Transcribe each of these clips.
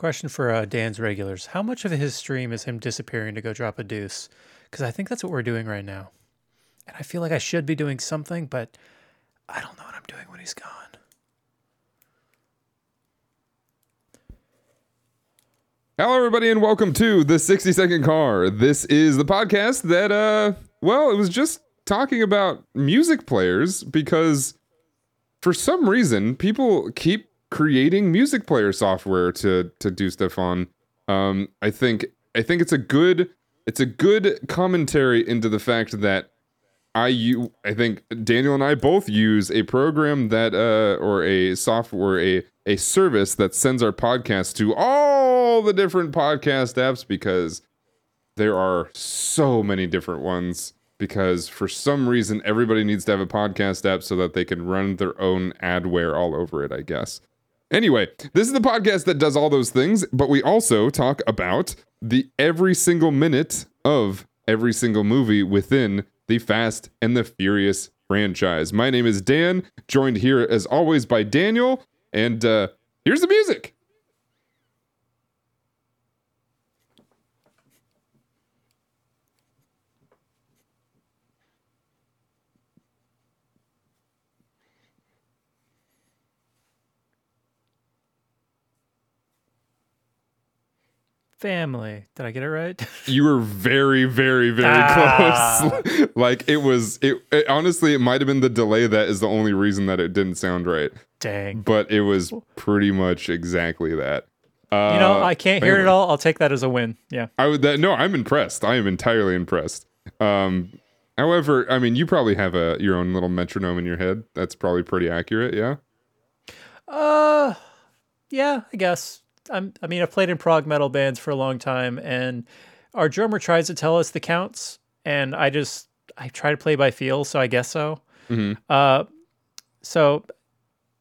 Question for uh, Dan's regulars: How much of his stream is him disappearing to go drop a deuce? Because I think that's what we're doing right now, and I feel like I should be doing something, but I don't know what I'm doing when he's gone. Hello, everybody, and welcome to the 60 Second Car. This is the podcast that, uh, well, it was just talking about music players because for some reason people keep creating music player software to to do stuff on. Um, I think I think it's a good it's a good commentary into the fact that I you I think Daniel and I both use a program that uh or a software a a service that sends our podcast to all the different podcast apps because there are so many different ones because for some reason everybody needs to have a podcast app so that they can run their own adware all over it, I guess. Anyway, this is the podcast that does all those things, but we also talk about the every single minute of every single movie within the Fast and the Furious franchise. My name is Dan, joined here as always by Daniel, and uh, here's the music. Family. Did I get it right? You were very, very, very Ah. close. like it was. It, it honestly, it might have been the delay that is the only reason that it didn't sound right. Dang. But it was pretty much exactly that. Uh, You know, I can't hear it family. all. I'll take that as a win. Yeah. I would that no, I'm impressed. I am entirely impressed. Um, however, I mean, you probably have a your own little metronome in your head. That's probably pretty accurate. Yeah. Uh, yeah, I guess. I'm, I mean, I've played in prog metal bands for a long time, and our drummer tries to tell us the counts, and I just I try to play by feel, so I guess so. Mhm. Uh, so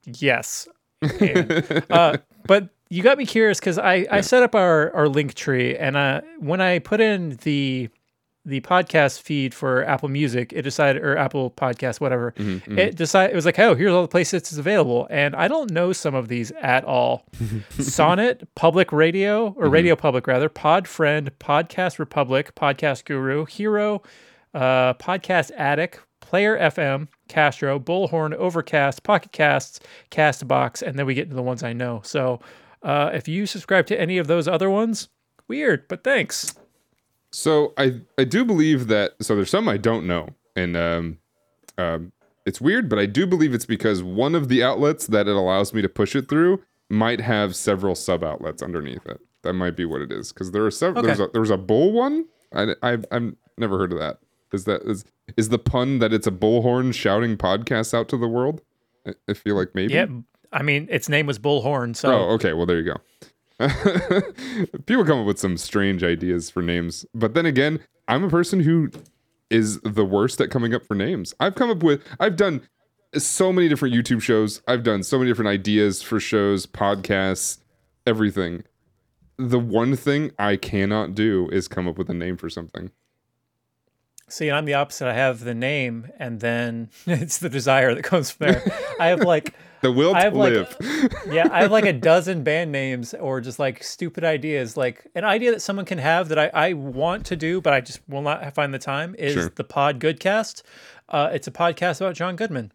yes, And, uh, but you got me curious because I I set up our our link tree, and uh, when I put in the the podcast feed for Apple Music, it decided or Apple Podcast, whatever. Mm-hmm, It decided it was like, oh, here's all the places it's available, and I don't know some of these at all. Sonnet, Public Radio or Radio Public rather, Pod Friend, Podcast Republic, Podcast Guru, Hero, uh, Podcast Attic, Player FM, Castro, Bullhorn, Overcast, Pocket Casts, Castbox, and then we get into the ones I know. So uh, if you subscribe to any of those other ones, weird, but thanks. So I I do believe that. So there's some I don't know, and um, um, it's weird, but I do believe it's because one of the outlets that it allows me to push it through might have several sub outlets underneath it. That might be what it is. Because there are several. There's Okay. a there's a bull one. I I I've never heard of that. Is that is is the pun that it's a bullhorn shouting podcasts out to the world? I, I feel like maybe. Yeah, I mean, its name was Bullhorn, so Oh, okay. Well, there you go. People come up with some strange ideas for names, but then again, I'm a person who is the worst at coming up for names. I've come up with, I've done so many different YouTube shows. I've done so many different ideas for shows, podcasts, everything. The one thing I cannot do is come up with a name for something. See, I'm the opposite. I have the name, and then it's the desire that comes from there. I have like, The will I to have like, live. yeah, I have like a dozen band names or just like stupid ideas. Like an idea that someone can have that I, I want to do, but I just will not find the time is Sure. the Pod Goodcast. Uh, it's a podcast about John Goodman.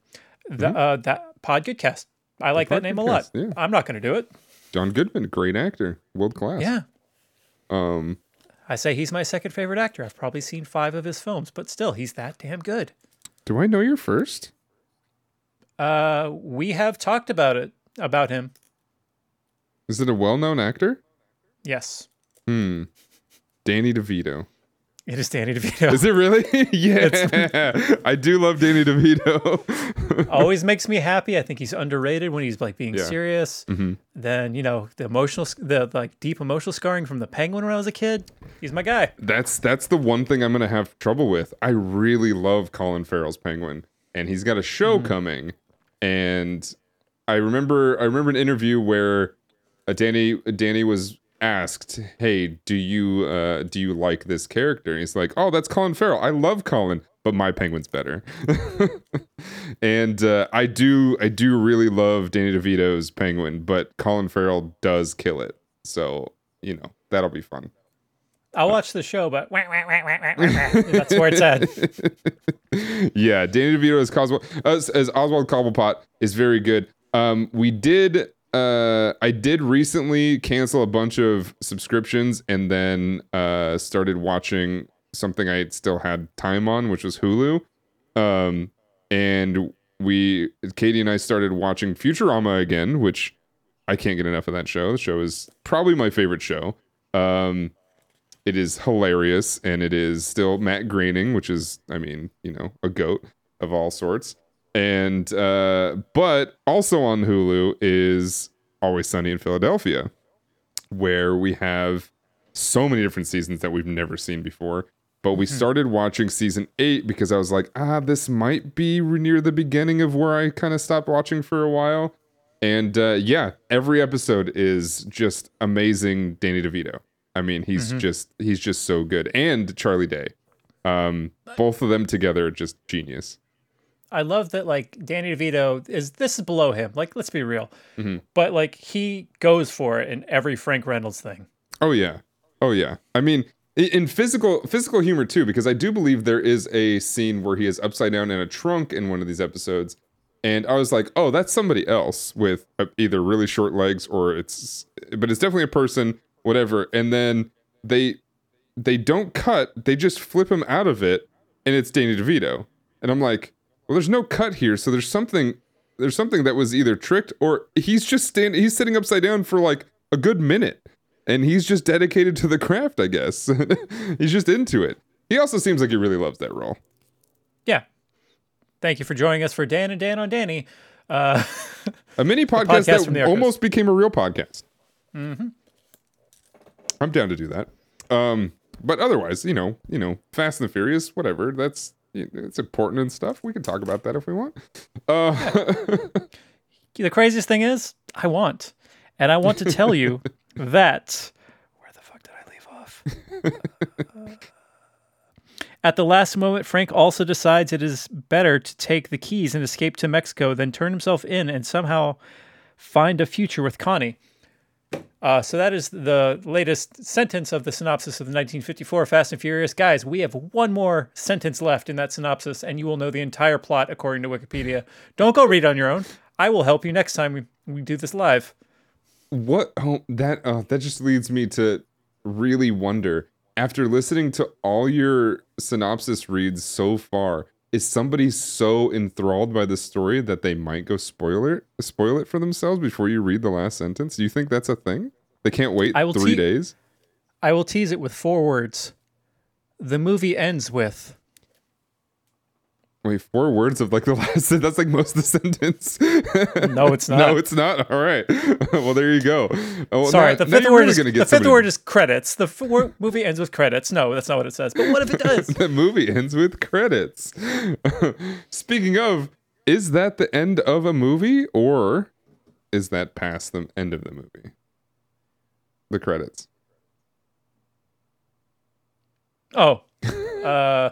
The, uh, that Pod Goodcast. I like that name a lot. Yeah. I'm not going to do it. John Goodman, great actor, world class. Yeah. Um, I say he's my second favorite actor. I've probably seen five of his films, but still, he's that damn good. do I know your first? Uh, we have talked about it about him. Is it a well-known actor? Yes, Hmm. Danny DeVito. it is Danny DeVito. Is it really? yeah. I do love Danny DeVito. Always makes me happy. I think he's underrated when he's like being Yeah. serious. Mhm. Then you know the emotional, the like deep emotional scarring from the Penguin when I was a kid. He's my guy. that's that's the one thing I'm gonna have trouble with. I really love Colin Farrell's Penguin, and he's got a show coming. And I remember I remember an interview where Danny Danny was asked, "Hey, do you uh, do you like this character?" And he's like, "Oh, that's Colin Farrell. I love Colin, but my Penguin's better." and uh, I do I do really love Danny DeVito's Penguin, but Colin Farrell does kill it. So you know that'll be fun. I'll watch the show, but wah, wah, wah, that's where it's at. yeah, Danny DeVito as Oswald as, as Oswald Cobblepot is very good. Um, we did. Uh, I did recently cancel a bunch of subscriptions and then uh, started watching something I still had time on, which was Hulu. Um, and we, Katie and I, started watching Futurama again, which I can't get enough of that show. The show is probably my favorite show. Um, it is hilarious, and it is still Matt Groening, which is, I mean, you know, a goat of all sorts. And uh, but also on Hulu is Always Sunny in Philadelphia, where we have so many different seasons that we've never seen before. But we started watching season eight because I was like, ah, this might be near the beginning of where I kind of stopped watching for a while. And uh, yeah, every episode is just amazing. Danny DeVito. I mean, he's just he's just so good, and Charlie Day. Um, both of them together, are just genius. I love that like Danny DeVito is this is below him. Like, let's be real. But like he goes for it in every Frank Reynolds thing. Oh yeah, oh yeah. I mean, in physical physical humor too, because I do believe there is a scene where he is upside down in a trunk in one of these episodes, and I was like, oh, that's somebody else with uh, either really short legs or it's, but it's definitely a person, whatever. And then they they don't cut, they just flip him out of it, and it's Danny DeVito, and I'm like, well, there's no cut here, so there's something there's something that was either tricked or he's just standing he's sitting upside down for like a good minute. And he's just dedicated to the craft i guess. He's just into it. He also seems like he really loves that role. Yeah. Thank you for joining us for Dan and Dan on Danny. Uh, a mini podcast, podcast that almost became a real podcast i'm down to do that um but otherwise you know you know fast and the furious whatever that's it's important and stuff we can talk about that if we want uh the craziest thing is, I want. And I want to tell you that. Where the fuck did I leave off? At the last moment, Frank also decides it is better to take the keys and escape to Mexico than turn himself in and somehow find a future with Connie. Uh, so that is the latest sentence of the synopsis of the 1954 Fast and Furious. Guys, we have one more sentence left in that synopsis, and you will know the entire plot according to Wikipedia. Don't go read on your own. I will help you next time we, we do this live. what oh that uh, that just leads me to really wonder after listening to all your synopsis reads so far is somebody so enthralled by the story that they might go spoiler spoil it for themselves before you read the last sentence? Do you think that's a thing? They can't wait I will three te- days? I will tease it with four words. The movie ends with wait four words of like the last that's like most of the sentence no, it's not. no it's not all right well there you go oh, Sorry, now- the fifth word really is the fifth somebody- word is credits. The f- movie ends with credits. No, that's not what it says. But what if it does? the movie ends with credits. Speaking of, is that the end of a movie or is that past the end of the movie? The credits. oh, uh,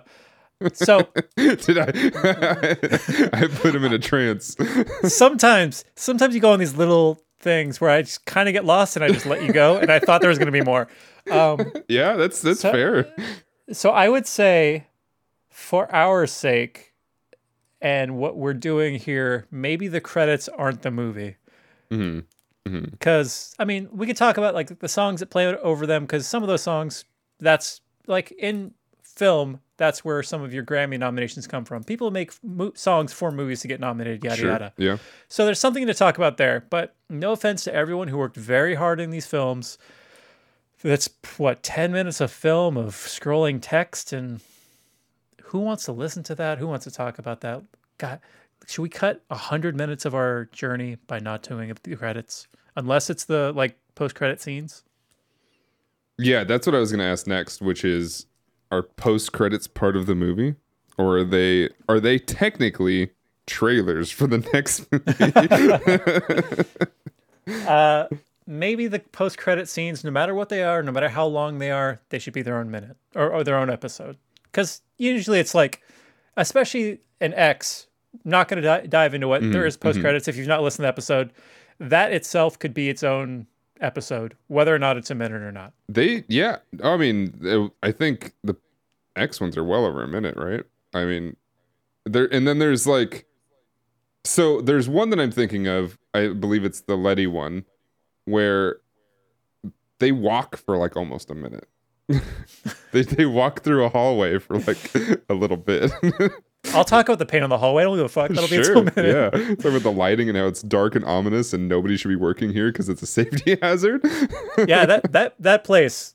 so Did I? I put him in a trance. sometimes, sometimes you go on these little things where I just kind of get lost and I just let you go. And I thought there was going to be more. Um, yeah, that's that's So- fair. so I would say, for our sake, and what we're doing here, maybe the credits aren't the movie. because I mean, we could talk about like the songs that play over them because some of those songs, that's like in film, that's where some of your Grammy nominations come from. People make mo- songs for movies to get nominated, yada Sure. yada. Yeah. So there's something to talk about there. But no offense to everyone who worked very hard in these films. That's what ten minutes of film of scrolling text, and who wants to listen to that? Who wants to talk about that? God, should we cut a hundred minutes of our journey by not doing the credits, unless it's the like post-credit scenes? Yeah, that's what I was going to ask next, which is are post credits part of the movie or are they are they technically trailers for the next movie? Uh, maybe the post-credit scenes, no matter what they are, no matter how long they are, they should be their own minute or, or their own episode. Because usually it's like, especially an X. Not going to di- dive into what there is post credits. If you've not listened to the episode, that itself could be its own episode, whether or not it's a minute or not. They, yeah. I mean, I think the X ones are well over a minute, right? I mean, there, and then there's like, so there's one that I'm thinking of. I believe it's the Letty one, where they walk for like almost a minute. they they walk through a hallway for like a little bit. I'll talk about the pain on the hallway. I don't give a fuck. That'll be its sure, own minute. yeah. Talk about the lighting and how it's dark and ominous, and nobody should be working here because it's a safety hazard. yeah, that that that place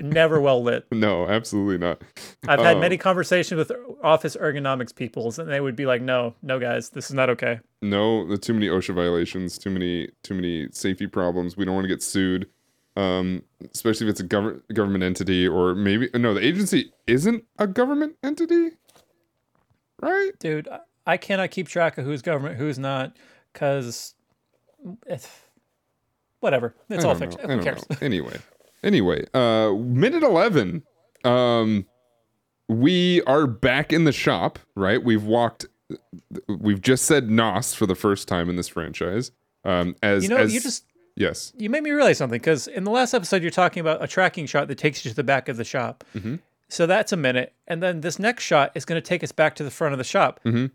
never well lit. no, absolutely not. I've had Oh. many conversations with office ergonomics peoples, and they would be like, "No, no, guys, this is not okay." No, the too many OSHA violations, too many too many safety problems. We don't want to get sued, um, especially if it's a government government entity or maybe no, the agency isn't a government entity, right? Dude, I- cannot keep track of who's government, who's not, because whatever. It's all fiction. Who cares? know. Anyway, anyway, uh, minute eleven. Um, we are back in the shop, right? We've walked. We've just said Nos for the first time in this franchise. Um, as You know, as you just yes, you made me realize something because in the last episode you're talking about a tracking shot that takes you to the back of the shop. Mm-hmm. So that's a minute, and then this next shot is going to take us back to the front of the shop. Mm-hmm.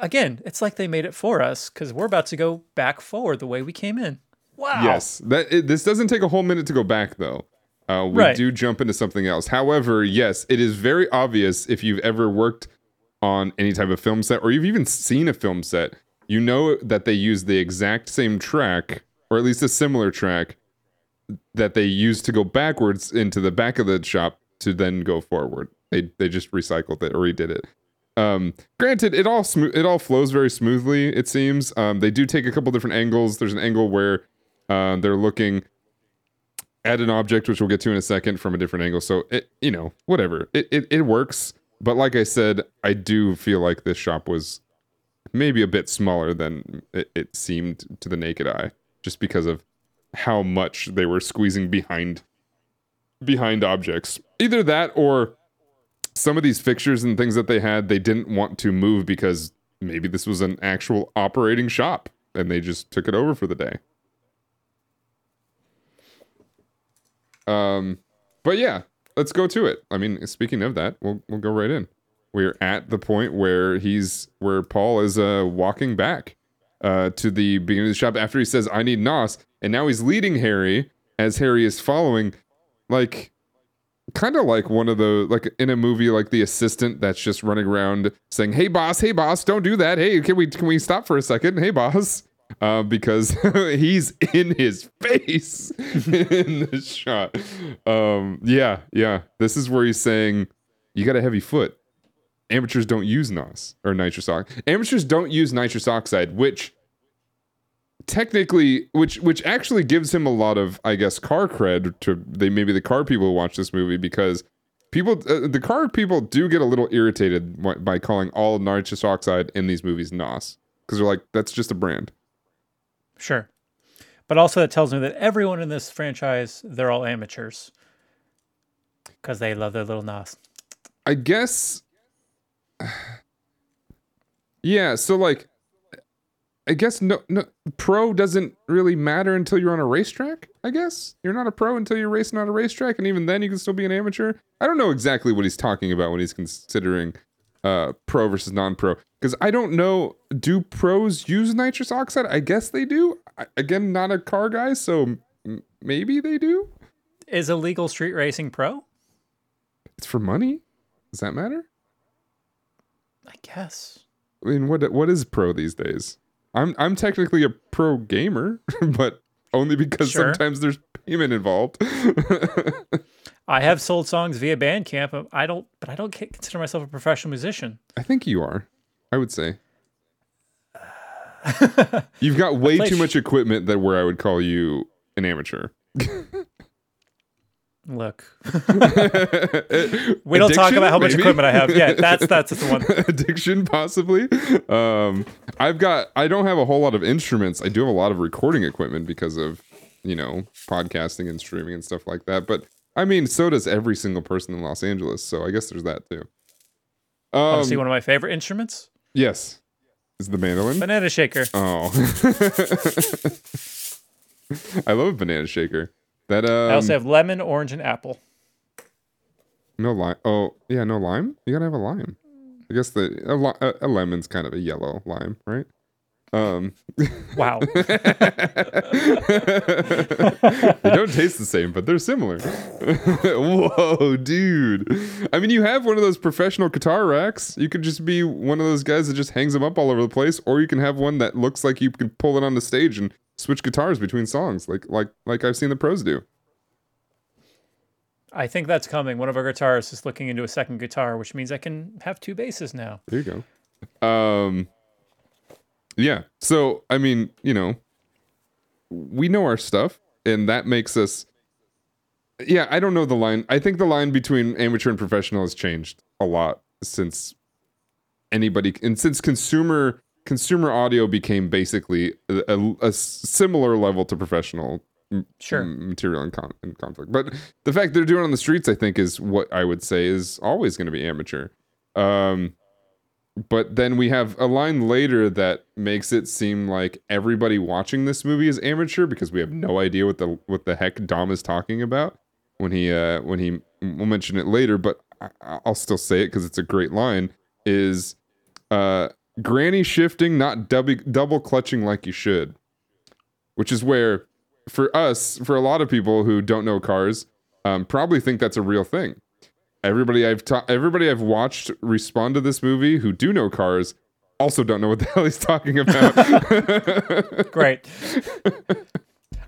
Again, it's like they made it for us because we're about to go back forward the way we came in. Wow. Yes, that it, this doesn't take a whole minute to go back though. Uh, we Right. do jump into something else. However, yes, it is very obvious if you've ever worked on any type of film set or you've even seen a film set, you know that they use the exact same track or at least a similar track that they use to go backwards into the back of the shop to then go forward. They they just recycled it or redid it. Um, granted, it all smooth, it all flows very smoothly. It seems. Um, they do take a couple different angles. There's an angle where uh, they're looking at an object, which we'll get to in a second, from a different angle. So it, you know, whatever. It it, it works. But like I said, I do feel like this shop was maybe a bit smaller than it, it seemed to the naked eye, just because of how much they were squeezing behind behind objects. Either that or some of these fixtures and things that they had, they didn't want to move because maybe this was an actual operating shop and they just took it over for the day. Um, but yeah, let's go to it. I mean, speaking of that, we'll we'll go right in. We're at the point where he's where Paul is uh walking back uh to the beginning of the shop after he says I need Nos, and now he's leading Harry as Harry is following, like kind of like one of the like in a movie like the assistant that's just running around saying hey boss hey boss don't do that. Hey can we can we stop for a second? Hey boss. Uh, because he's in his face in this shot. Um yeah yeah. This is where he's saying you got a heavy foot. Amateurs don't use nos or nitrous oxide amateurs don't use nitrous oxide which technically which which actually gives him a lot of i guess car cred to they maybe the car people who watch this movie because people uh, the car people do get a little irritated by- by calling all nitrous oxide in these movies nos because they're like that's just a brand Sure. But also that tells me that everyone in this franchise, they're all amateurs. Because they love their little nos. i guess yeah so like i guess no no pro doesn't really matter until you're on a racetrack i guess? You're not a pro until you're racing on a racetrack and even then you can still be an amateur? I don't know exactly what he's talking about when he's considering uh pro versus non-pro because i don't know do pros use nitrous oxide? I guess they do. I, again not a car guy so m- maybe they do. Is illegal street racing pro? it's for money? Does that matter? I guess. I mean, what what is pro these days? I'm I'm technically a pro gamer, but only because Sure. sometimes there's payment involved. I have sold songs via Bandcamp. I don't, but I don't consider myself a professional musician. I think you are. I would say. You've got way too sh- much equipment that where I would call you an amateur. Look, we don't talk about how much equipment I have. Yeah, that's that's the one. addiction possibly um i've got i don't have a whole lot of instruments i do have a lot of recording equipment because of you know podcasting and streaming and stuff like that but i mean so does every single person in los angeles so i guess there's that too Want um to see one of my favorite instruments? yes is the mandolin Banana shaker. oh I love a banana shaker. That um, I also have lemon, orange, and apple. no lime. Oh yeah, no lime. You gotta have a lime. I guess the a, a lemon's kind of a yellow lime, right? Um, Wow. they don't taste the same, but they're similar. Whoa, dude! I mean, you have one of those professional guitar racks. You could just be one of those guys that just hangs them up all over the place, or you can have one that looks like you can pull it on the stage and switch guitars between songs, like like like I've seen the pros do. I think that's coming. One of our guitarists is looking into a second guitar, which means I can have two basses now. There you go. Um, yeah. So I mean, you know, we know our stuff, and that makes us. Yeah, I don't know the line. I think the line between amateur and professional has changed a lot since anybody and since consumer consumer audio became basically a, a- a similar level to professional Sure. m- material in, con- in conflict. But the fact they're doing it on the streets, I think, is what I would say is always going to be amateur. Um, but then we have a line later that makes it seem like everybody watching this movie is amateur because we have no idea what the what the heck Dom is talking about when he uh when he we'll mention it later, but I, I'll still say it because it's a great line. Is uh granny shifting, not double double clutching like you should, which is where for us, for a lot of people who don't know cars, um, probably think that's a real thing. Everybody I've ta- everybody I've watched respond to this movie who do know cars also don't know what the hell he's talking about. Great.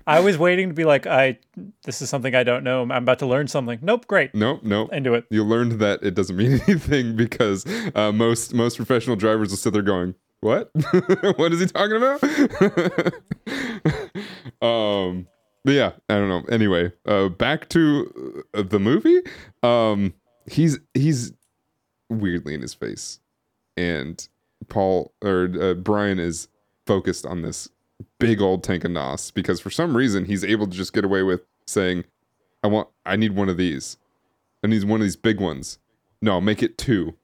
I was waiting to be like, I this is something I don't know. I'm about to learn something. Nope, great. nope, nope. Into it. You learned that it doesn't mean anything because uh, most most professional drivers will sit there going, "What? what is he talking about?" um, yeah, I don't know. Anyway, uh, back to uh, the movie. Um, he's he's weirdly in his face, and Paul or uh, Brian is focused on this big old tank of nos because for some reason he's able to just get away with saying, "I want, I need one of these." and he's one of these big ones. No, make it two.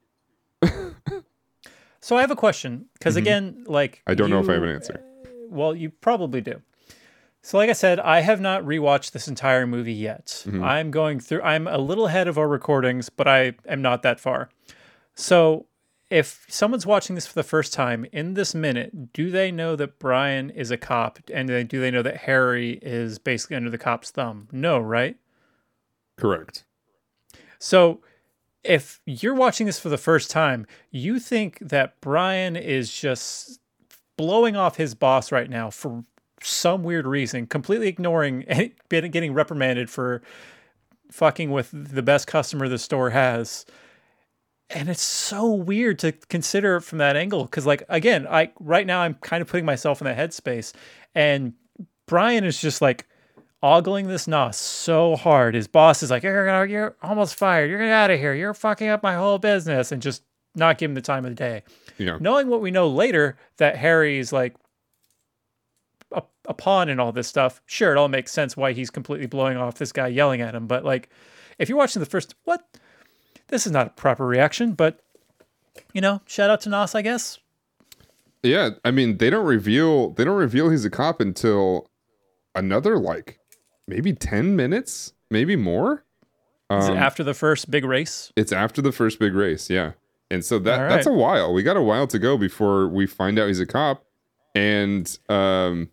So I have a question because again, like Mm-hmm. I don't know if I have an answer. Well, you probably do. So, like I said, I have not rewatched this entire movie yet. Mm-hmm. I'm going through. I'm a little ahead of our recordings, but I am not that far. So, if someone's watching this for the first time in this minute, do they know that Brian is a cop, and do they know that Harry is basically under the cop's thumb? No, right? Correct. So, if you're watching this for the first time, you think that Brian is just blowing off his boss right now for some weird reason, completely ignoring and getting reprimanded for fucking with the best customer the store has. And it's so weird to consider it from that angle because, like, again, I right now I'm kind of putting myself in that headspace, and Brian is just like ogling this nos so hard. His boss is like, "You're you're almost fired. You're gonna get out of here. You're fucking up my whole business," and just not give him the time of the day. Yeah. Knowing what we know later that Harry's like a, a pawn in all this stuff, sure, it all makes sense why he's completely blowing off this guy yelling at him. But like, if you're watching the first, what? This is not a proper reaction, but you know, shout out to Nas, I guess. Yeah, I mean they don't reveal they don't reveal he's a cop until another like maybe ten minutes, maybe more. Is it Um, after the first big race? It's after the first big race, yeah. And so that All that's a while. We got a while to go before we find out he's a cop. And um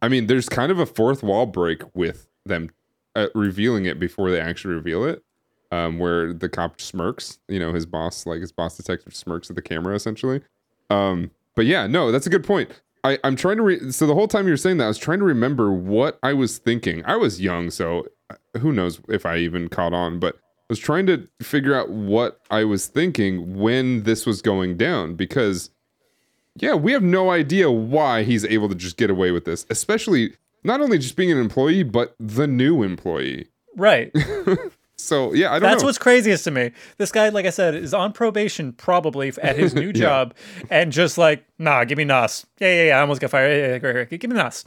I mean, there's kind of a fourth wall break with them uh, revealing it before they actually reveal it. Um, where the cop smirks, you know, his boss, like his boss detective smirks at the camera essentially. Um, but yeah, no, that's a good point. I, I'm trying to re- so the whole time you were saying that, I was trying to remember what I was thinking. I was young, so uh, who knows if I even caught on, but I was trying to figure out what I was thinking when this was going down because yeah, we have no idea why he's able to just get away with this, especially not only just being an employee, but the new employee. Right. So yeah, I don't That's know. what's craziest to me. This guy, like I said, is on probation probably at his new job, and just like, nah, give me Nos. Yeah, yeah, yeah. I almost got fired. Yeah, yeah, great, great. Give me Nos.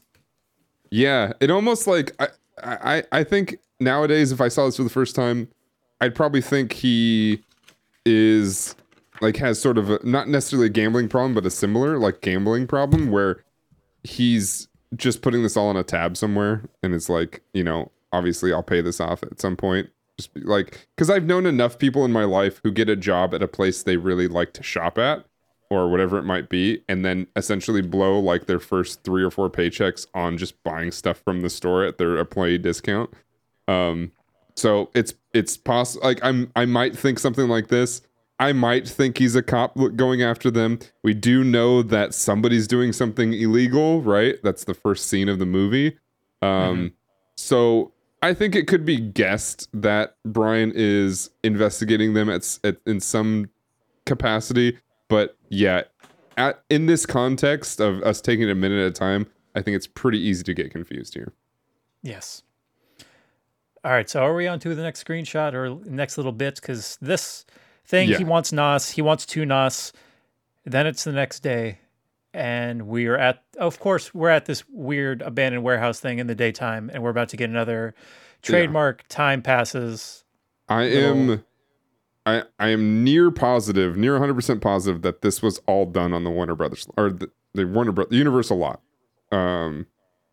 Yeah, it almost like I, I I think nowadays if I saw this for the first time, I'd probably think he is like has sort of a, not necessarily a gambling problem, but a similar like gambling problem where he's just putting this all on a tab somewhere and it's like, you know, obviously I'll pay this off at some point. Just be like cuz I've known enough people in my life who get a job at a place they really like to shop at or whatever it might be and then essentially blow like their first 3 or 4 paychecks on just buying stuff from the store at their employee discount. Um so it's it's possible like I'm I might think something like this. I might think he's a cop going after them. We do know that somebody's doing something illegal, right? That's the first scene of the movie. Um so I think it could be guessed that Brian is investigating them at, at in some capacity, but yeah, at, in this context of us taking it a minute at a time, I think it's pretty easy to get confused here. Yes. All right. So are we on to the next screenshot or next little bit? Because this thing, Yeah. he wants NOS, he wants two NOS. Then it's the next day, and we are at. Of course, we're at this weird abandoned warehouse thing in the daytime, and we're about to get another trademark time passes. I Little- am I I am near positive, near 100% positive that this was all done on the Warner Brothers or the, the Warner Bros. the Universal lot. Um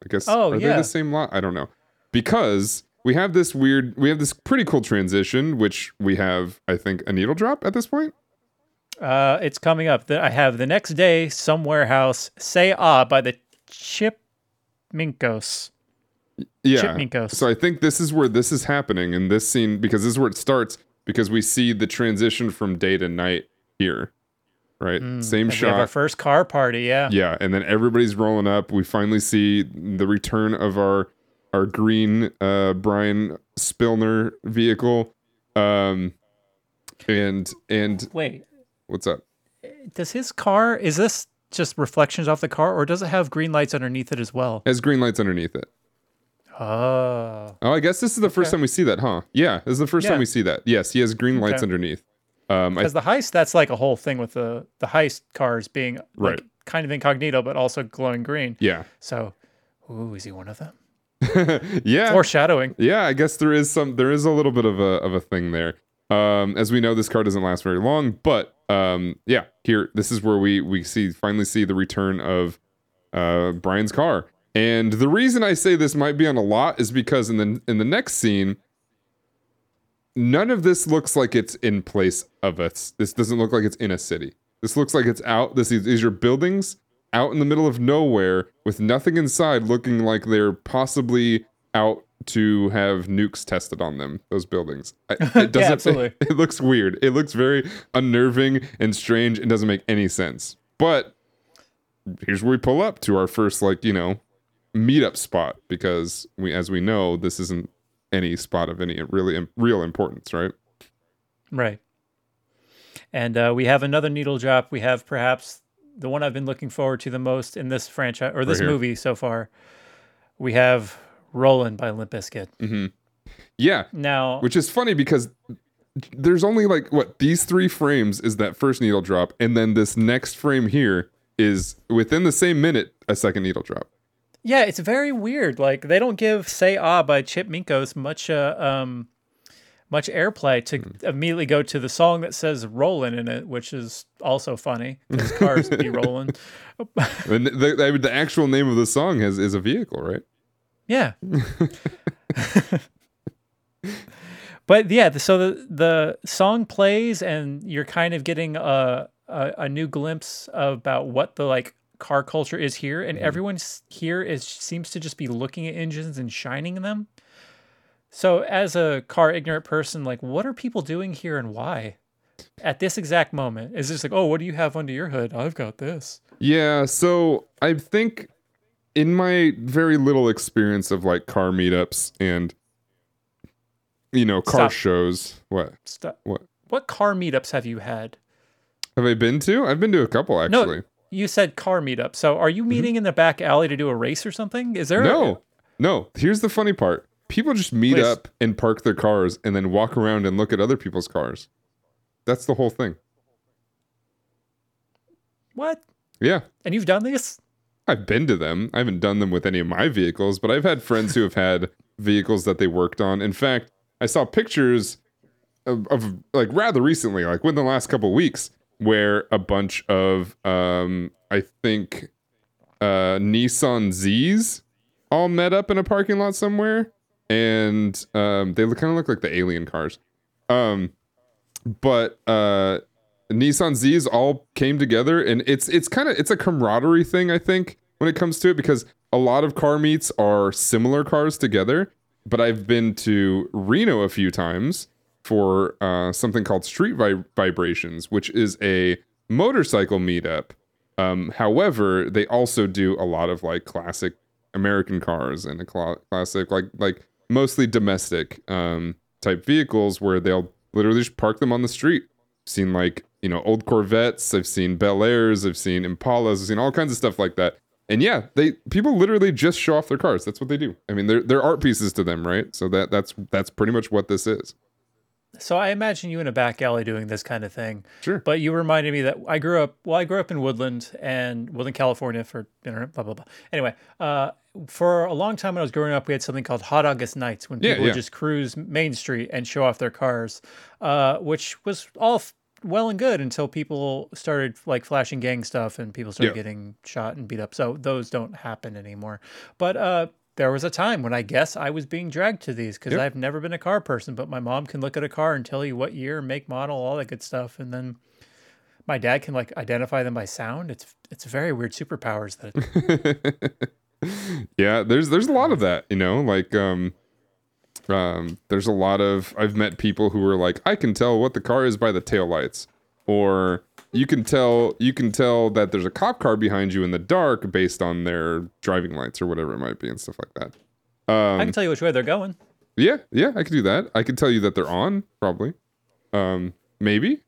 I guess Oh, are they the same lot? I don't know. Because we have this weird we have this pretty cool transition which we have I think a needle drop at this point. Uh, it's coming up. I have the next day, some warehouse. Say ah by the Chip Minkos. Yeah. Chipminkos. So I think this is where this is happening in this scene because this is where it starts because we see the transition from day to night here. Right? Same We have shot. our first car party. Yeah. Yeah, and then everybody's rolling up. We finally see the return of our our green uh Brian Spilner vehicle. Um and and Wait, what's up? does his car? Is this just reflections off the car, or does it have green lights underneath it as well? Has green lights underneath it. Oh, Oh, I guess this is the first time we see that, huh? Yeah, this is the first time we see that. Yes, he has green lights Okay. underneath. Um because the heist that's like a whole thing with the the heist cars being like, Right. kind of incognito, but also glowing green. yeah. So, ooh, is he one of them? yeah. Foreshadowing. Yeah, I guess there is some there is a little bit of a of a thing there. Um as we know this car doesn't last very long, but um yeah, here this is where we we see finally see the return of uh Brian's car. And the reason I say this might be on a lot is because in the in the next scene none of this looks like it's in place of us. This doesn't look like it's in a city. This looks like it's out. This is these are buildings out in the middle of nowhere with nothing inside, looking like they're possibly out to have nukes tested on them. Those buildings. It doesn't. absolutely. It, looks weird. It looks very unnerving and strange and doesn't make any sense. But here's where we pull up to our first, like you know, meetup spot because we, as we know, this isn't any spot of any really real importance, right? Right. And uh, we have another needle drop. We have perhaps the one I've been looking forward to the most in this franchise or this here. movie so far. We have Rollin' by Limp Bizkit. Yeah, Now, which is funny because there's only like what these three frames is that first needle drop, and then this next frame here is within the same minute a second needle drop. yeah, it's very weird. Like they don't give "Say Ah" by Chip Minkos much uh, um much airplay to Hmm. immediately go to the song that says "Rolling" in it, which is also funny because cars be rolling. The, the, the actual name of the song has is a vehicle, right? Yeah. but yeah, so the the song plays and you're kind of getting a a, a new glimpse about what the like car culture is here and everyone s- here is seems to just be looking at engines and shining them. So as a car ignorant person, like what are people doing here and why? At this exact moment, is this like, oh, what do you have under your hood? I've got this. Yeah, so I think in my very little experience of like car meetups and you know car Stop. shows, what Stuff. what What car meetups have you had? have I been to? I've been to a couple actually. No, you said car meetup. So are you meeting in the back alley to do a race or something? Is there? a- Mm-hmm. No, no. Here's the funny part: people just meet Wait. up and park their cars, and then walk around and look at other people's cars. That's the whole thing. what? Yeah, And you've done this? I've been to them. I haven't done them with any of my vehicles, but I've had friends who have had vehicles that they worked on. In fact, I saw pictures of, of like rather recently, like within the last couple weeks, where a bunch of um, I think uh, Nissan Z's all met up in a parking lot somewhere, and um, they kind of look like the alien cars. Um, but uh, Nissan Z's all came together, and it's it's kind of it's a camaraderie thing, I think, when it comes to it, because a lot of car meets are similar cars together. But I've been to Reno a few times for uh, something called Street Vi- Vibrations, which is a motorcycle meetup. Um, however, they also do a lot of like classic American cars and a cl- classic like like mostly domestic um, type vehicles where they'll literally just park them on the street. I've seen like you know old Corvettes, I've seen Bel Airs, I've seen Impalas, I've seen all kinds of stuff like that. And yeah, they people literally just show off their cars. That's what they do. I mean, they're they're art pieces to them, right? So that that's that's pretty much what this is. So I imagine you in a back alley doing this kind of thing. Sure. But you reminded me that I grew up. Well, I grew up in Woodland and Woodland, California, for internet. Blah blah blah. Anyway, uh, for a long time when I was growing up, we had something called Hot August Nights when Yeah, people yeah. would just cruise Main Street and show off their cars, uh, which was all f- well and good until people started like flashing gang stuff and people started Yeah. getting shot and beat up. So those don't happen anymore. But uh, there was a time when I guess I was being dragged to these because Yep. I've never been a car person, but my mom can look at a car and tell you what year, make, model, all that good stuff, and then my dad can like identify them by sound. It's it's very weird superpowers that yeah, there's there's a lot of that, you know, like um um there's a lot of I've met people who are like I can tell what the car is by the taillights or you can tell you can tell that there's a cop car behind you in the dark based on their driving lights or whatever it might be and stuff like that. I Um can tell you which way they're going. yeah, yeah, I could do that. I could tell you that they're on probably. Um maybe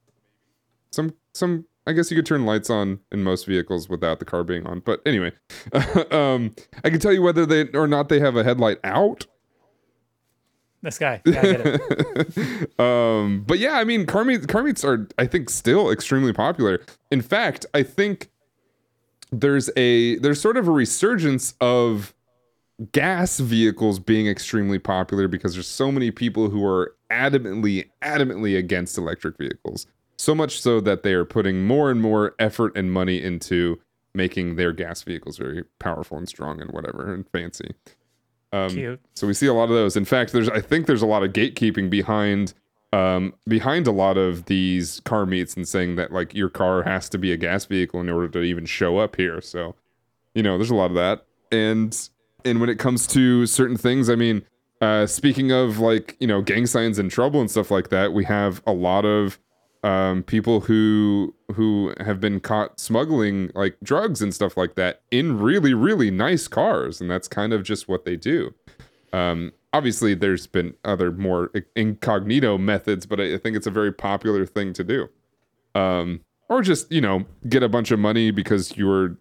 some some I guess you could turn lights on in most vehicles without the car being on. But anyway, um, I can tell you whether they or not they have a headlight out. This guy, um, but yeah, I mean, car meets, car meets are I think still extremely popular. In fact, I think there's a there's sort of a resurgence of gas vehicles being extremely popular because there's so many people who are adamantly adamantly against electric vehicles. So much so that they are putting more and more effort and money into making their gas vehicles very powerful and strong and whatever and fancy. Um, Cute. so we see a lot of those. In fact, there's I think there's a lot of gatekeeping behind um, behind a lot of these car meets and saying that like your car has to be a gas vehicle in order to even show up here. So you know, there's a lot of that. And and when it comes to certain things, I mean, uh, speaking of like you know gang signs and trouble and stuff like that, we have a lot of um, people who who have been caught smuggling like drugs and stuff like that in really really nice cars, and that's kind of just what they do. Um, obviously, there's been other more incognito methods, but I, think it's a very popular thing to do. Um, or just you know get a bunch of money because you're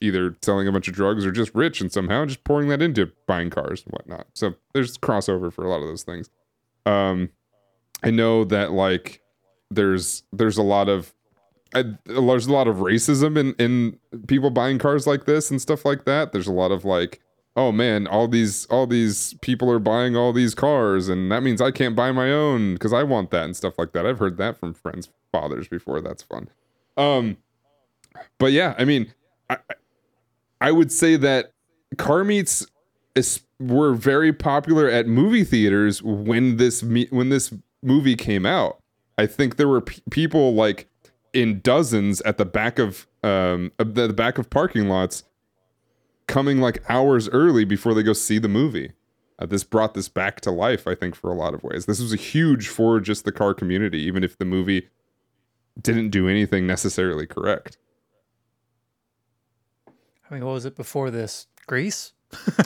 either selling a bunch of drugs or just rich and somehow just pouring that into buying cars and whatnot. So there's crossover for a lot of those things. Um, I know that like there's there's a lot of I, there's a lot of racism in in people buying cars like this and stuff like that. There's a lot of like, oh man, all these all these people are buying all these cars, and that means I can't buy my own because I want that and stuff like that. I've heard that from friends' fathers before. That's fun. Um, but yeah, I mean, I I- would say that car meets is, were very popular at movie theaters when this when this movie came out. I think there were p- people like in dozens at the back of um the, the back of parking lots coming like hours early before they go see the movie. Uh, this brought this back to life, I think, for a lot of ways. This was a huge for just the car community, even if the movie didn't do anything necessarily correct. I mean, what was it before this? Grease?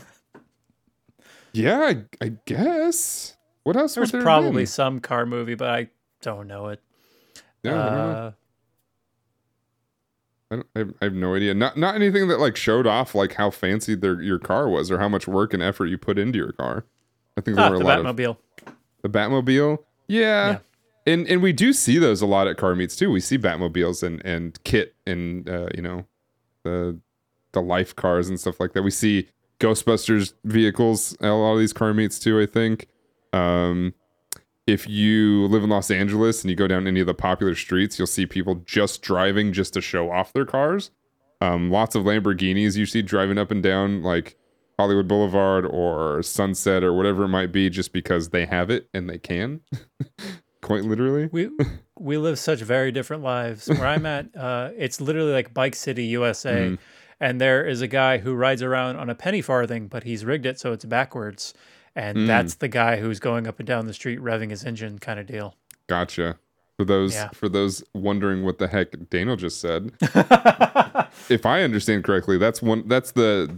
Yeah, I, I guess. What else There was there probably some car movie, but I don't know it. Yeah. Uh, I, don't, I, have, I have no idea. Not not anything that like showed off like how fancy their your car was or how much work and effort you put into your car. I think there ah, were a the lot of Batmobile. the Batmobile. Yeah. Yeah. And and we do see those a lot at car meets too. We see Batmobiles and and kit and uh, you know the the life cars and stuff like that. We see Ghostbusters vehicles at a lot of these car meets too, I think. Um if you live in Los Angeles and you go down any of the popular streets, you'll see people just driving just to show off their cars. Um, lots of Lamborghinis you see driving up and down like Hollywood Boulevard or Sunset or whatever it might be, just because they have it and they can. Quite literally. We we live such very different lives. Where I'm at, uh, it's literally like Bike City, USA, Mm-hmm. and there is a guy who rides around on a penny farthing, but he's rigged it so it's backwards, and Mm. that's the guy who's going up and down the street revving his engine, kind of deal. Gotcha. For those Yeah. for those wondering what the heck Daniel just said, if I understand correctly, that's one that's the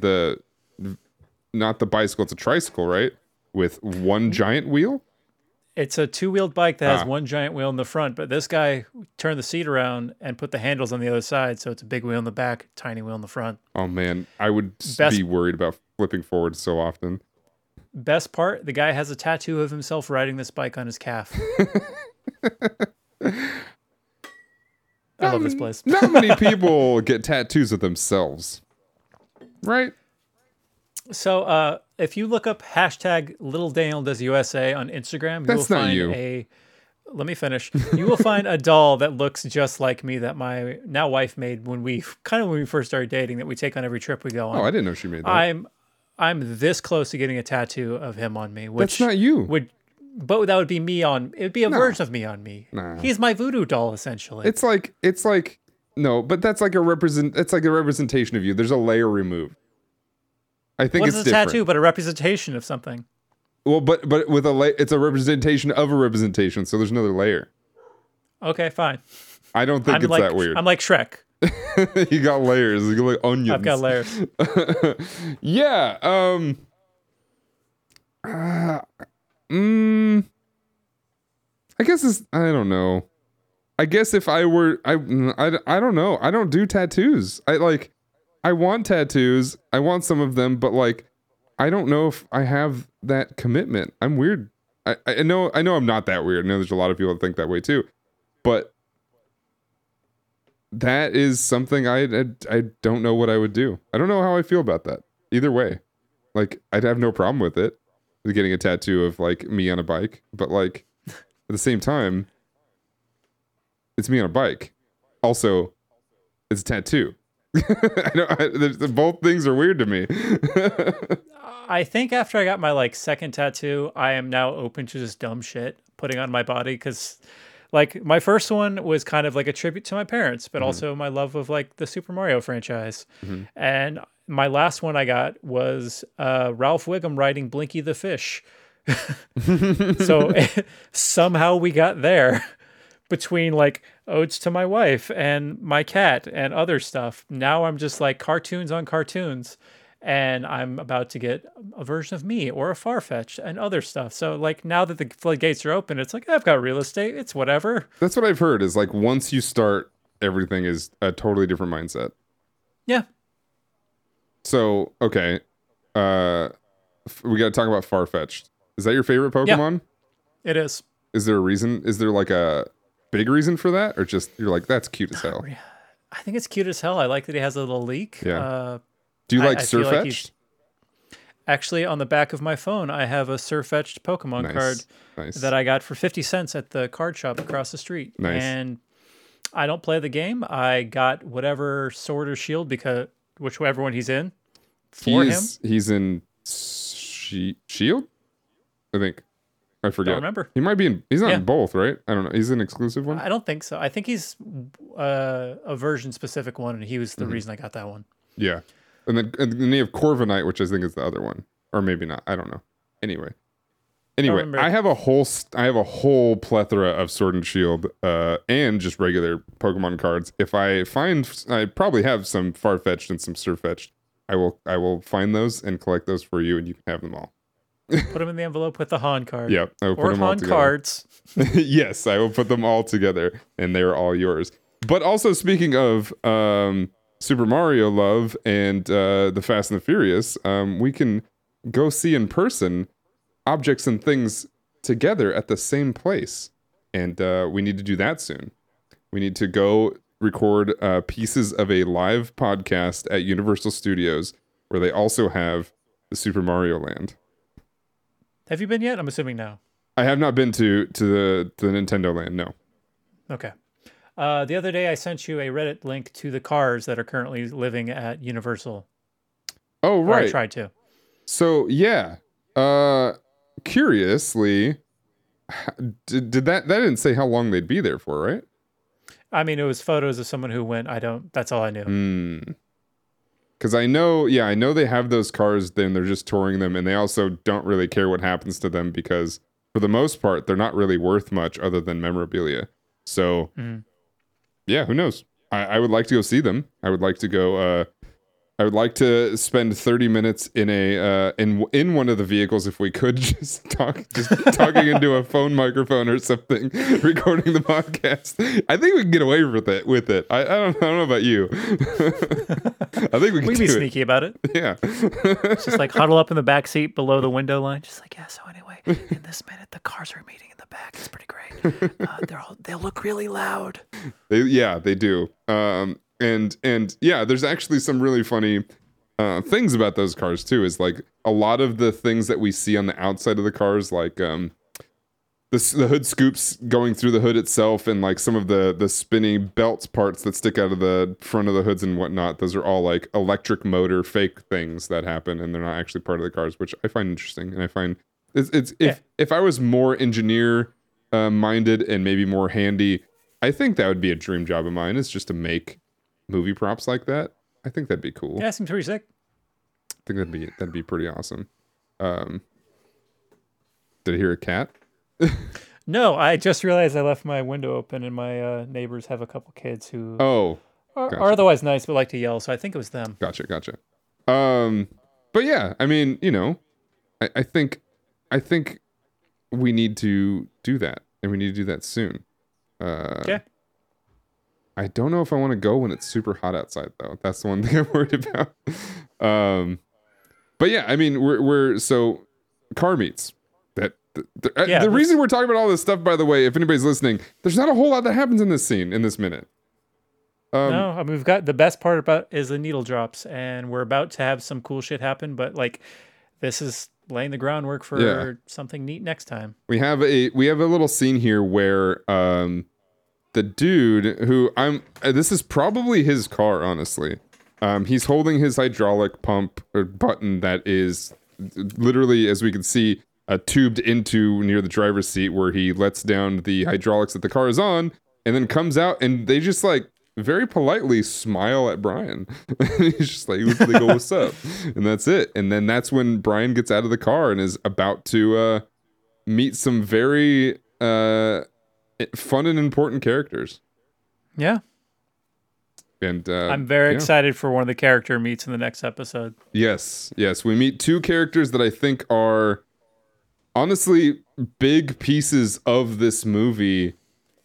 the not the bicycle, it's a tricycle, right? With one giant wheel? It's a two-wheeled bike that has Ah. one giant wheel in the front, but this guy turned the seat around and put the handles on the other side, so it's a big wheel in the back, tiny wheel in the front. Oh man, I would Best- be worried about flipping forward so often. Best part, the guy has a tattoo of himself riding this bike on his calf. I love this place. Not many people get tattoos of themselves. Right? So, uh, if you look up hashtag Little Daniel Does USA on Instagram, you That's will not find you. a. Let me finish. You will find a doll that looks just like me that my now wife made when we kind of when we first started dating that we take on every trip we go on. Oh, I didn't know she made that. I'm I'm this close to getting a tattoo of him on me, which That's not you. would but that would be me on it would be a version of me on me. Nah. He's my voodoo doll essentially. It's like it's like no, but that's like a represent it's like a representation of you. There's a layer removed. I think it's a different. tattoo but a representation of something? Well, but but with a la- it's a representation of a representation, so there's another layer. Okay, fine. I don't think I'm it's like that weird. I'm like Shrek. you got layers. You got like onions. I've got layers. yeah. Um. uh, mm, I guess it's. I don't know. I guess if I were, I, I, I don't know. I don't do tattoos. I like. I want tattoos. I want some of them, but like, I don't know if I have that commitment. I'm weird. I, I know. I know. I'm not that weird. I know there's a lot of people that think that way too, but that is something I, I I don't know what I would do. I don't know how I feel about that. Either way, like I'd have no problem with it, getting a tattoo of like me on a bike. But like at the same time, it's me on a bike. Also, it's a tattoo. I don't. I, there's- both things are weird to me. I think after I got my like second tattoo, I am now open to just dumb shit putting on my body because like my first one was kind of like a tribute to my parents, but also my love of like the Super Mario franchise. And my last one I got was uh, Ralph Wiggum writing Blinky the Fish. so somehow we got there between like odes to my wife and my cat and other stuff. Now I'm just like cartoons on cartoons and I'm about to get a version of me or a Farfetch'd and other stuff. So like now that the floodgates are open, it's like I've got real estate. It's whatever. That's what I've heard. Is like once you start, everything is a totally different mindset. Yeah. So okay, uh, we got to talk about Farfetch'd. Is that your favorite Pokemon? Yeah, It is. Is there a reason? Is there like a big reason for that, or just you're like that's cute as hell? I think it's cute as hell. I like that he has a little leek. Yeah. Uh, Do you I- like I feel like Sirfetch'd? actually, on the back of my phone, I have a Sirfetch'd Pokemon nice, card nice. that I got for 50 cents at the card shop across the street. Nice. And I don't play the game. I got whatever sword or shield because whichever one he's in for him. he's he's in she- Shield, I think. I forget. I remember. He might be in. He's not Yeah. in both, right? I don't know. He's an exclusive one. I don't think so. I think he's uh, a version specific one, and he was Mm-hmm. the reason I got that one. Yeah, and then and then you have Corviknight, which I think is the other one, or maybe not. I don't know. Anyway, anyway. I have a whole st- I have a whole plethora of Sword and Shield, uh, and just regular Pokemon cards. If I find, I probably have some Farfetch'd and some Sirfetch'd. I will I will find those and collect those for you, and you can have them all. Put them in the envelope with the Han card. Yeah, I will put Or them all Han together. cards. yes, I will put them all together, and they're all yours. But also, speaking of um, Super Mario love and uh, the Fast and the Furious, um, we can go see in person objects and things together at the same place, and uh, we need to do that soon. We need to go record uh, pieces of a live podcast at Universal Studios, where they also have the Super Mario Land. Have you been yet? I'm assuming no. I have not been to to the to the Nintendo Land. No. Okay. Uh, the other day, I sent you a Reddit link to the cars that are currently living at Universal. Oh Or right. I tried to. So yeah. Uh curiously did, did that that didn't say how long they'd be there for, right? I mean, it was photos of someone who went. I don't. That's all I knew. Hmm. Cuz I know, yeah, I know they have those cars then they're just touring them and they also don't really care what happens to them because for the most part they're not really worth much other than memorabilia. So Mhm. Yeah, who knows? I, I would like to go see them. I would like to go uh I would like to spend 30 minutes in a uh, in in one of the vehicles if we could just talk just talking into a phone microphone or something recording the podcast. I think we can get away with it with it. I, I don't I don't know about you. I think we can We be it. sneaky about it. Yeah. Just like huddle up in the back seat below the window line. Just like yeah. So anyway, in this minute, the cars are meeting back. It's pretty great. Uh, they're all, they'll look really loud. They, yeah, they do. Um, and and yeah, there's actually some really funny uh, things about those cars too. Is like a lot of the things that we see on the outside of the cars, like um, the the hood scoops going through the hood itself, and like some of the the spinny belts parts that stick out of the front of the hoods and whatnot. Those are all like electric motor fake things that happen, and they're not actually part of the cars, which I find interesting. And I find it's, it's if if I was more engineer uh, minded and maybe more handy, I think that would be a dream job of mine. Is just to make movie props like that. I think that'd be cool. Yeah, seems pretty sick. I think that'd be that'd be pretty awesome. Um, did I hear a cat? No, I just realized I left my window open, and my uh, neighbors have a couple kids who Oh, are, gotcha. are otherwise nice but like to yell. So I think it was them. gotcha, gotcha. Um, but yeah, I mean, you know, I, I think, I think we need to do that, and we need to do that soon. Uh, Okay. I don't know if I want to go when it's super hot outside though. That's the one thing I'm worried about. Um, but yeah, I mean, we're we're so car meets. That the, the, uh, Yeah, the reason we're talking about all this stuff, by the way, if anybody's listening, there's not a whole lot that happens in this scene in this minute. Um, no, I mean we've got the best part about is the needle drops, and we're about to have some cool shit happen. But like, this is laying the groundwork for Yeah. something neat next time. we have a we have a little scene here where um the dude who I'm uh, this is probably his car honestly um he's holding his hydraulic pump or button that is literally as we can see uh, tubed into near the driver's seat where he lets down the hydraulics that the car is on and then comes out and they just like very politely smile at Brian. He's just like they go, "What's up?" and that's it. And then that's when Brian gets out of the car and is about to uh meet some very uh fun and important characters Yeah, and uh I'm very yeah. excited for one of the character meets in the next episode. yes yes we meet two characters that i think are honestly big pieces of this movie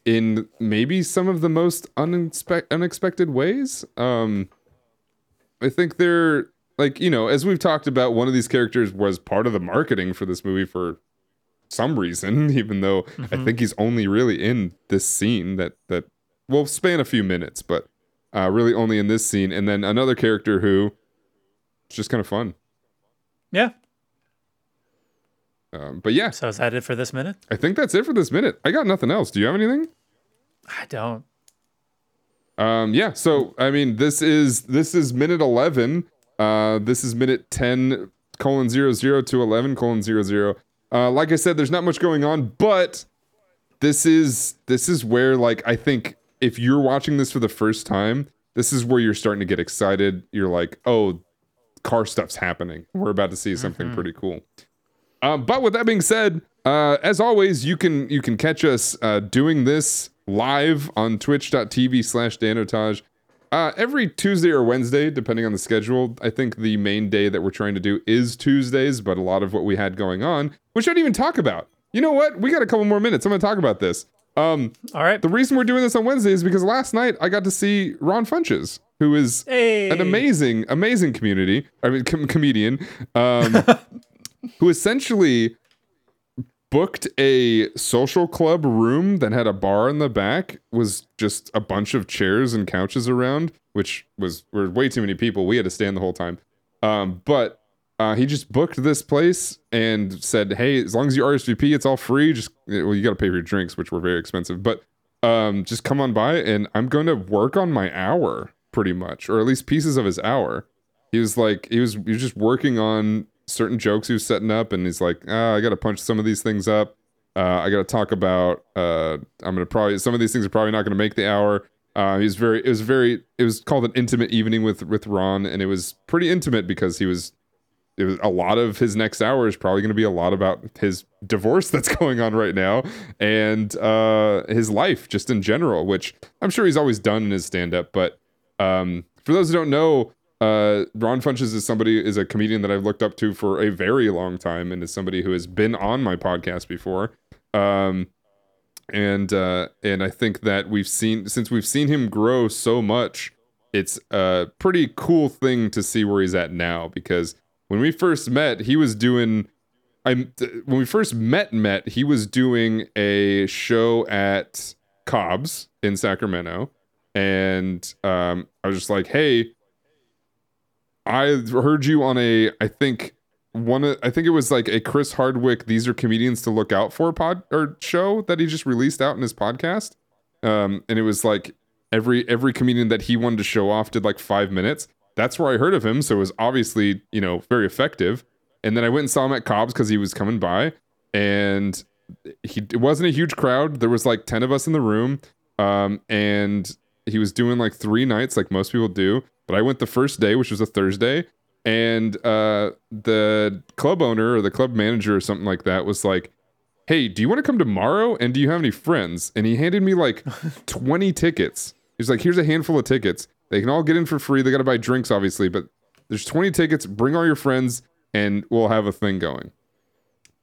in maybe some of the most unexpected unexpected ways. Um i think they're like you know as we've talked about one of these characters was part of the marketing for this movie for some reason even though i think he's only really in this scene that that will span a few minutes but uh really only in this scene. And then another character who it's just kind of fun. Yeah. um, but yeah. So is that it for this minute? i think that's it for this minute. I got nothing else. Do you have anything I don't. Um, yeah. So I mean, this is this is minute eleven. Uh, this is minute ten colon zero zero to eleven colon zero zero. Uh, like I said, there's not much going on, but this is this is where like I think if you're watching this for the first time, this is where you're starting to get excited. You're like, oh, car stuff's happening. We're about to see something pretty cool. Um, but with that being said, uh, as always, you can you can catch us uh, doing this live on twitch.tv slash danotage uh, every Tuesday or Wednesday, depending on the schedule. I think the main day that we're trying to do is Tuesdays, but a lot of what we had going on, which I didn't even talk about. You know what? We got a couple more minutes. I'm going to talk about this. Um, All right. the reason we're doing this on Wednesday is because last night I got to see Ron Funches, who is Hey. an amazing, amazing community. I mean, com- comedian, um, who essentially booked a social club room that had a bar in the back. Was just a bunch of chairs and couches around, which was were way too many people. We had to stand the whole time. Um, but uh, he just booked this place and said, "Hey, as long as you RSVP, it's all free. Just well, you got to pay for your drinks, which were very expensive, but." um, just come on by and I'm going to work on my hour pretty much, or at least pieces of his hour. He was like, he was, he was just working on certain jokes he was setting up, and he's like, ah, I got to punch some of these things up. Uh, I got to talk about. Uh, I'm gonna probably some of these things are probably not gonna make the hour. Uh, he was very. It was very. It was called an intimate evening with with Ron, and it was pretty intimate because he was. It was a lot of his next hour is probably going to be a lot about his divorce that's going on right now and uh, his life just in general, which I'm sure he's always done in his stand up. But um, for those who don't know, uh, Ron Funches is somebody is a comedian that I've looked up to for a very long time, and is somebody who has been on my podcast before. Um, and uh, and I think that we've seen since we've seen him grow so much, it's a pretty cool thing to see where he's at now. Because when we first met, he was doing. I when we first met, met he was doing a show at Cobb's in Sacramento, and um, I was just like, hey. I heard you on a, I think one I think it was like a Chris Hardwick these are comedians to look out for pod or show that he just released out in his podcast. Um and it was like every every comedian that he wanted to show off did like 5 minutes. That's where I heard of him, so it was obviously, you know, very effective. And then I went and saw him at Cobb's cuz he was coming by and he it wasn't a huge crowd. There was like 10 of us in the room. Um and he was doing like 3 nights like most people do. But I went the first day, which was a Thursday, and uh, the club owner or the club manager or something like that was like hey do you want to come tomorrow? And do you have any friends? And he handed me like 20 tickets. He's like here's a handful of tickets. They can all get in for free. They got to buy drinks obviously but there's 20 tickets. Bring all your friends and we'll have a thing going.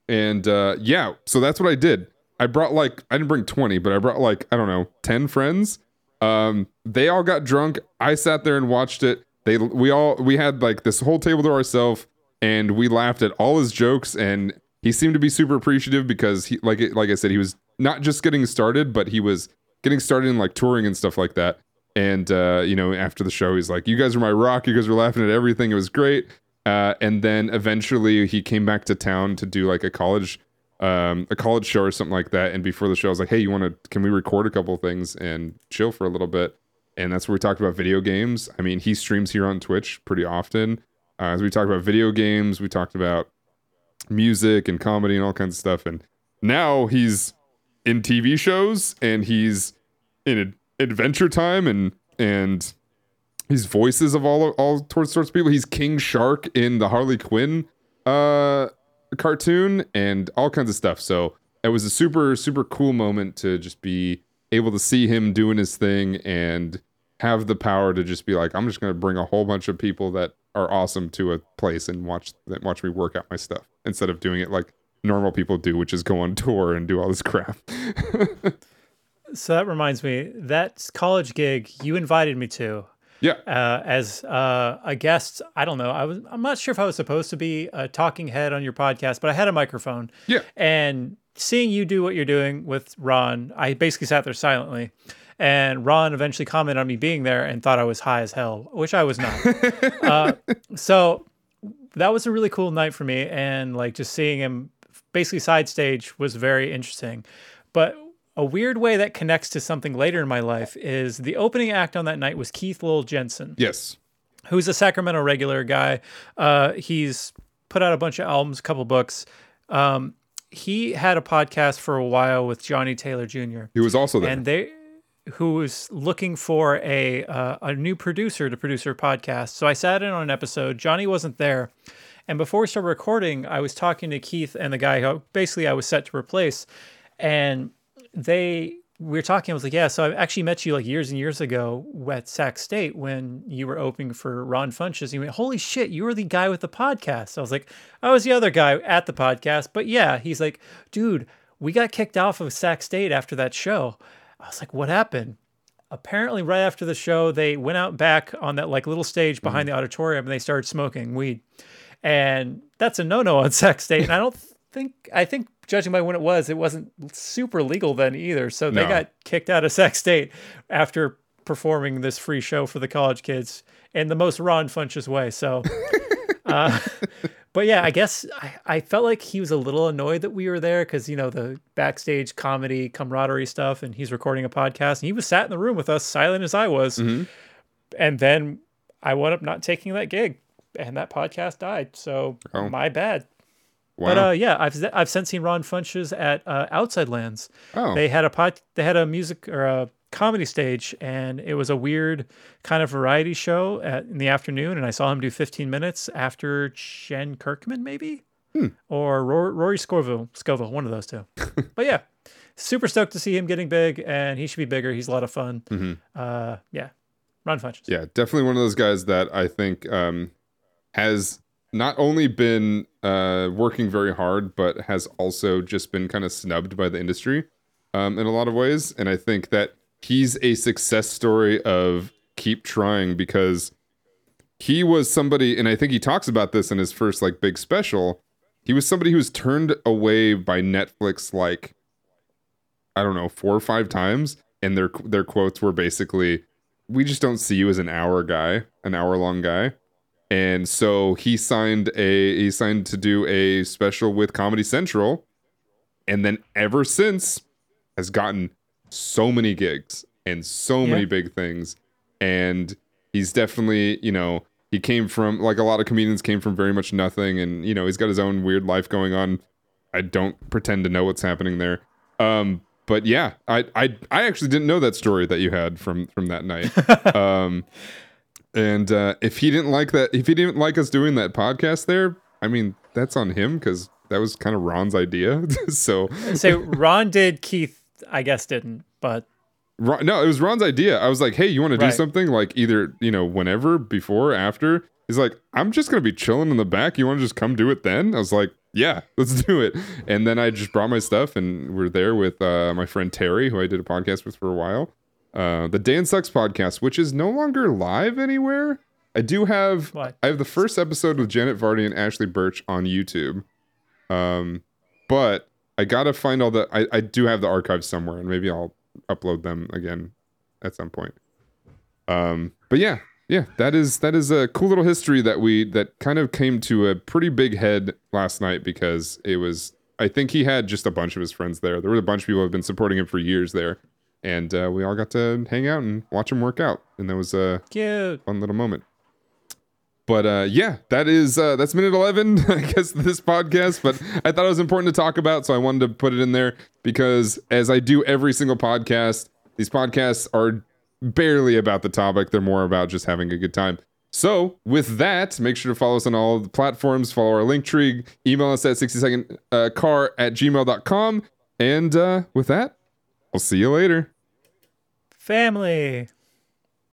And uh, yeah so that's what i did. I brought like i didn't bring 20 but i brought like i don't know 10 friends um, they all got drunk. I sat there and watched it. They we all we had like this whole table to ourselves and we laughed at all his jokes and he seemed to be super appreciative because he like like I said he was not just getting started but he was getting started in like touring and stuff like that. And uh, you know after the show he's like you guys are my rock. You guys were laughing at everything. It was great. Uh, and then eventually he came back to town to do like a college um, a college show or something like that and before the show I was like hey you want to can we record a couple things and chill for a little bit and that's where we talked about video games. I mean, he streams here on Twitch pretty often. Uh, as we talked about video games, we talked about music and comedy and all kinds of stuff. And now he's in TV shows and he's in Adventure Time and and he's voices of all all sorts of people. He's King Shark in the Harley Quinn uh, cartoon and all kinds of stuff. So it was a super super cool moment to just be able to see him doing his thing and have the power to just be like, I'm just going to bring a whole bunch of people that are awesome to a place and watch that watch me work out my stuff instead of doing it like normal people do, which is go on tour and do all this crap. so that reminds me, that college gig you invited me to. Yeah. Uh, as uh, a guest, I don't know. I was. I'm not sure if I was supposed to be a talking head on your podcast, but I had a microphone. Yeah. And seeing you do what you're doing with Ron, I basically sat there silently. And Ron eventually commented on me being there and thought I was high as hell, which I was not. uh, so that was a really cool night for me. And like just seeing him basically side stage was very interesting. But a weird way that connects to something later in my life is the opening act on that night was Keith Lowell Jensen. Yes. Who's a Sacramento regular guy. Uh, he's put out a bunch of albums, a couple books. Um, he had a podcast for a while with Johnny Taylor Jr. He was also there. And they who was looking for a uh, a new producer to produce her podcast. So I sat in on an episode. Johnny wasn't there. And before we started recording, I was talking to Keith and the guy who basically I was set to replace. And they we were talking. I was like, "Yeah, so I actually met you like years and years ago at Sac State when you were opening for Ron Funches." He went, "Holy shit, you were the guy with the podcast." I was like, "I was the other guy at the podcast," but yeah, he's like, "Dude, we got kicked off of Sac State after that show." I was like, "What happened?" Apparently, right after the show, they went out back on that like little stage behind mm-hmm. the auditorium and they started smoking weed, and that's a no-no on Sac State. And I don't think I think judging by when it was, it wasn't super legal then either. So they no. got kicked out of Sac State after performing this free show for the college kids in the most Ron Funches way. So, uh, but yeah, I guess I, I felt like he was a little annoyed that we were there because you know the backstage comedy camaraderie stuff, and he's recording a podcast, and he was sat in the room with us, silent as I was, Mhm. and then I wound up not taking that gig, and that podcast died. So Oh. my bad. Wow. But uh, yeah, I've I've since seen Ron Funches at uh, Outside Lands. oh, They had a pod, they had a music or a comedy stage, and it was a weird kind of variety show at, in the afternoon. And I saw him do 15 minutes after Jen Kirkman, maybe, Hmm. or Rory, Rory Scoville, Scoville, one of those two. but yeah, super stoked to see him getting big, and he should be bigger. He's a lot of fun. Mhm. Uh, yeah, Ron Funches. yeah, definitely one of those guys that I think um, has not only been uh, working very hard, but has also just been kind of snubbed by the industry um, in a lot of ways. And I think that he's a success story of keep trying because he was somebody, and I think he talks about this in his first like big special. He was somebody who was turned away by Netflix like I don't know four or five times, and their their quotes were basically, "We just don't see you as an hour guy, an hour long guy." And so he signed a he signed to do a special with Comedy Central, and then ever since has gotten so many gigs and so Yeah. many big things, and he's definitely you know he came from like a lot of comedians came from very much nothing, and you know he's got his own weird life going on. I don't pretend to know what's happening there. Um, but yeah, I, I I actually didn't know that story that you had from from that night. um, and uh, if he didn't like that, if he didn't like us doing that podcast there, I mean that's on him because that was kind of Ron's idea. so So Ron did, Keith, I guess didn't, but Ron, no, it was Ron's idea. I was like, hey, you want to do something like either you know whenever, before, after. He's like, I'm just gonna be chilling in the back. You want to just come do it then? I was like, yeah, let's do it. And then I just brought my stuff, and we're there with uh, my friend Terry, who I did a podcast with for a while. Uh, the Dan Sucks podcast, which is no longer live anywhere. I do have What? I have the first episode with Janet Varney and Ashly Burch on YouTube. Um, but I gotta find all the I, I do have the archives somewhere, and maybe I'll upload them again at some point. Um, but yeah, yeah, that is that is a cool little history that we that kind of came to a pretty big head last night because it was I think he had just a bunch of his friends there. There were a bunch of people who have been supporting him for years there, and uh, we all got to hang out and watch him work out, and that was a cute. fun little moment. But uh, yeah, that is uh, that's minute eleven, I guess, this podcast. But I thought it was important to talk about, so I wanted to put it in there because, as I do every single podcast, these podcasts are barely about the topic; they're more about just having a good time. So, with that, make sure to follow us on all the platforms. Follow our link tree. Email us at 60 second uh, car at gmail.com. And uh, with that, I'll see you later. Family.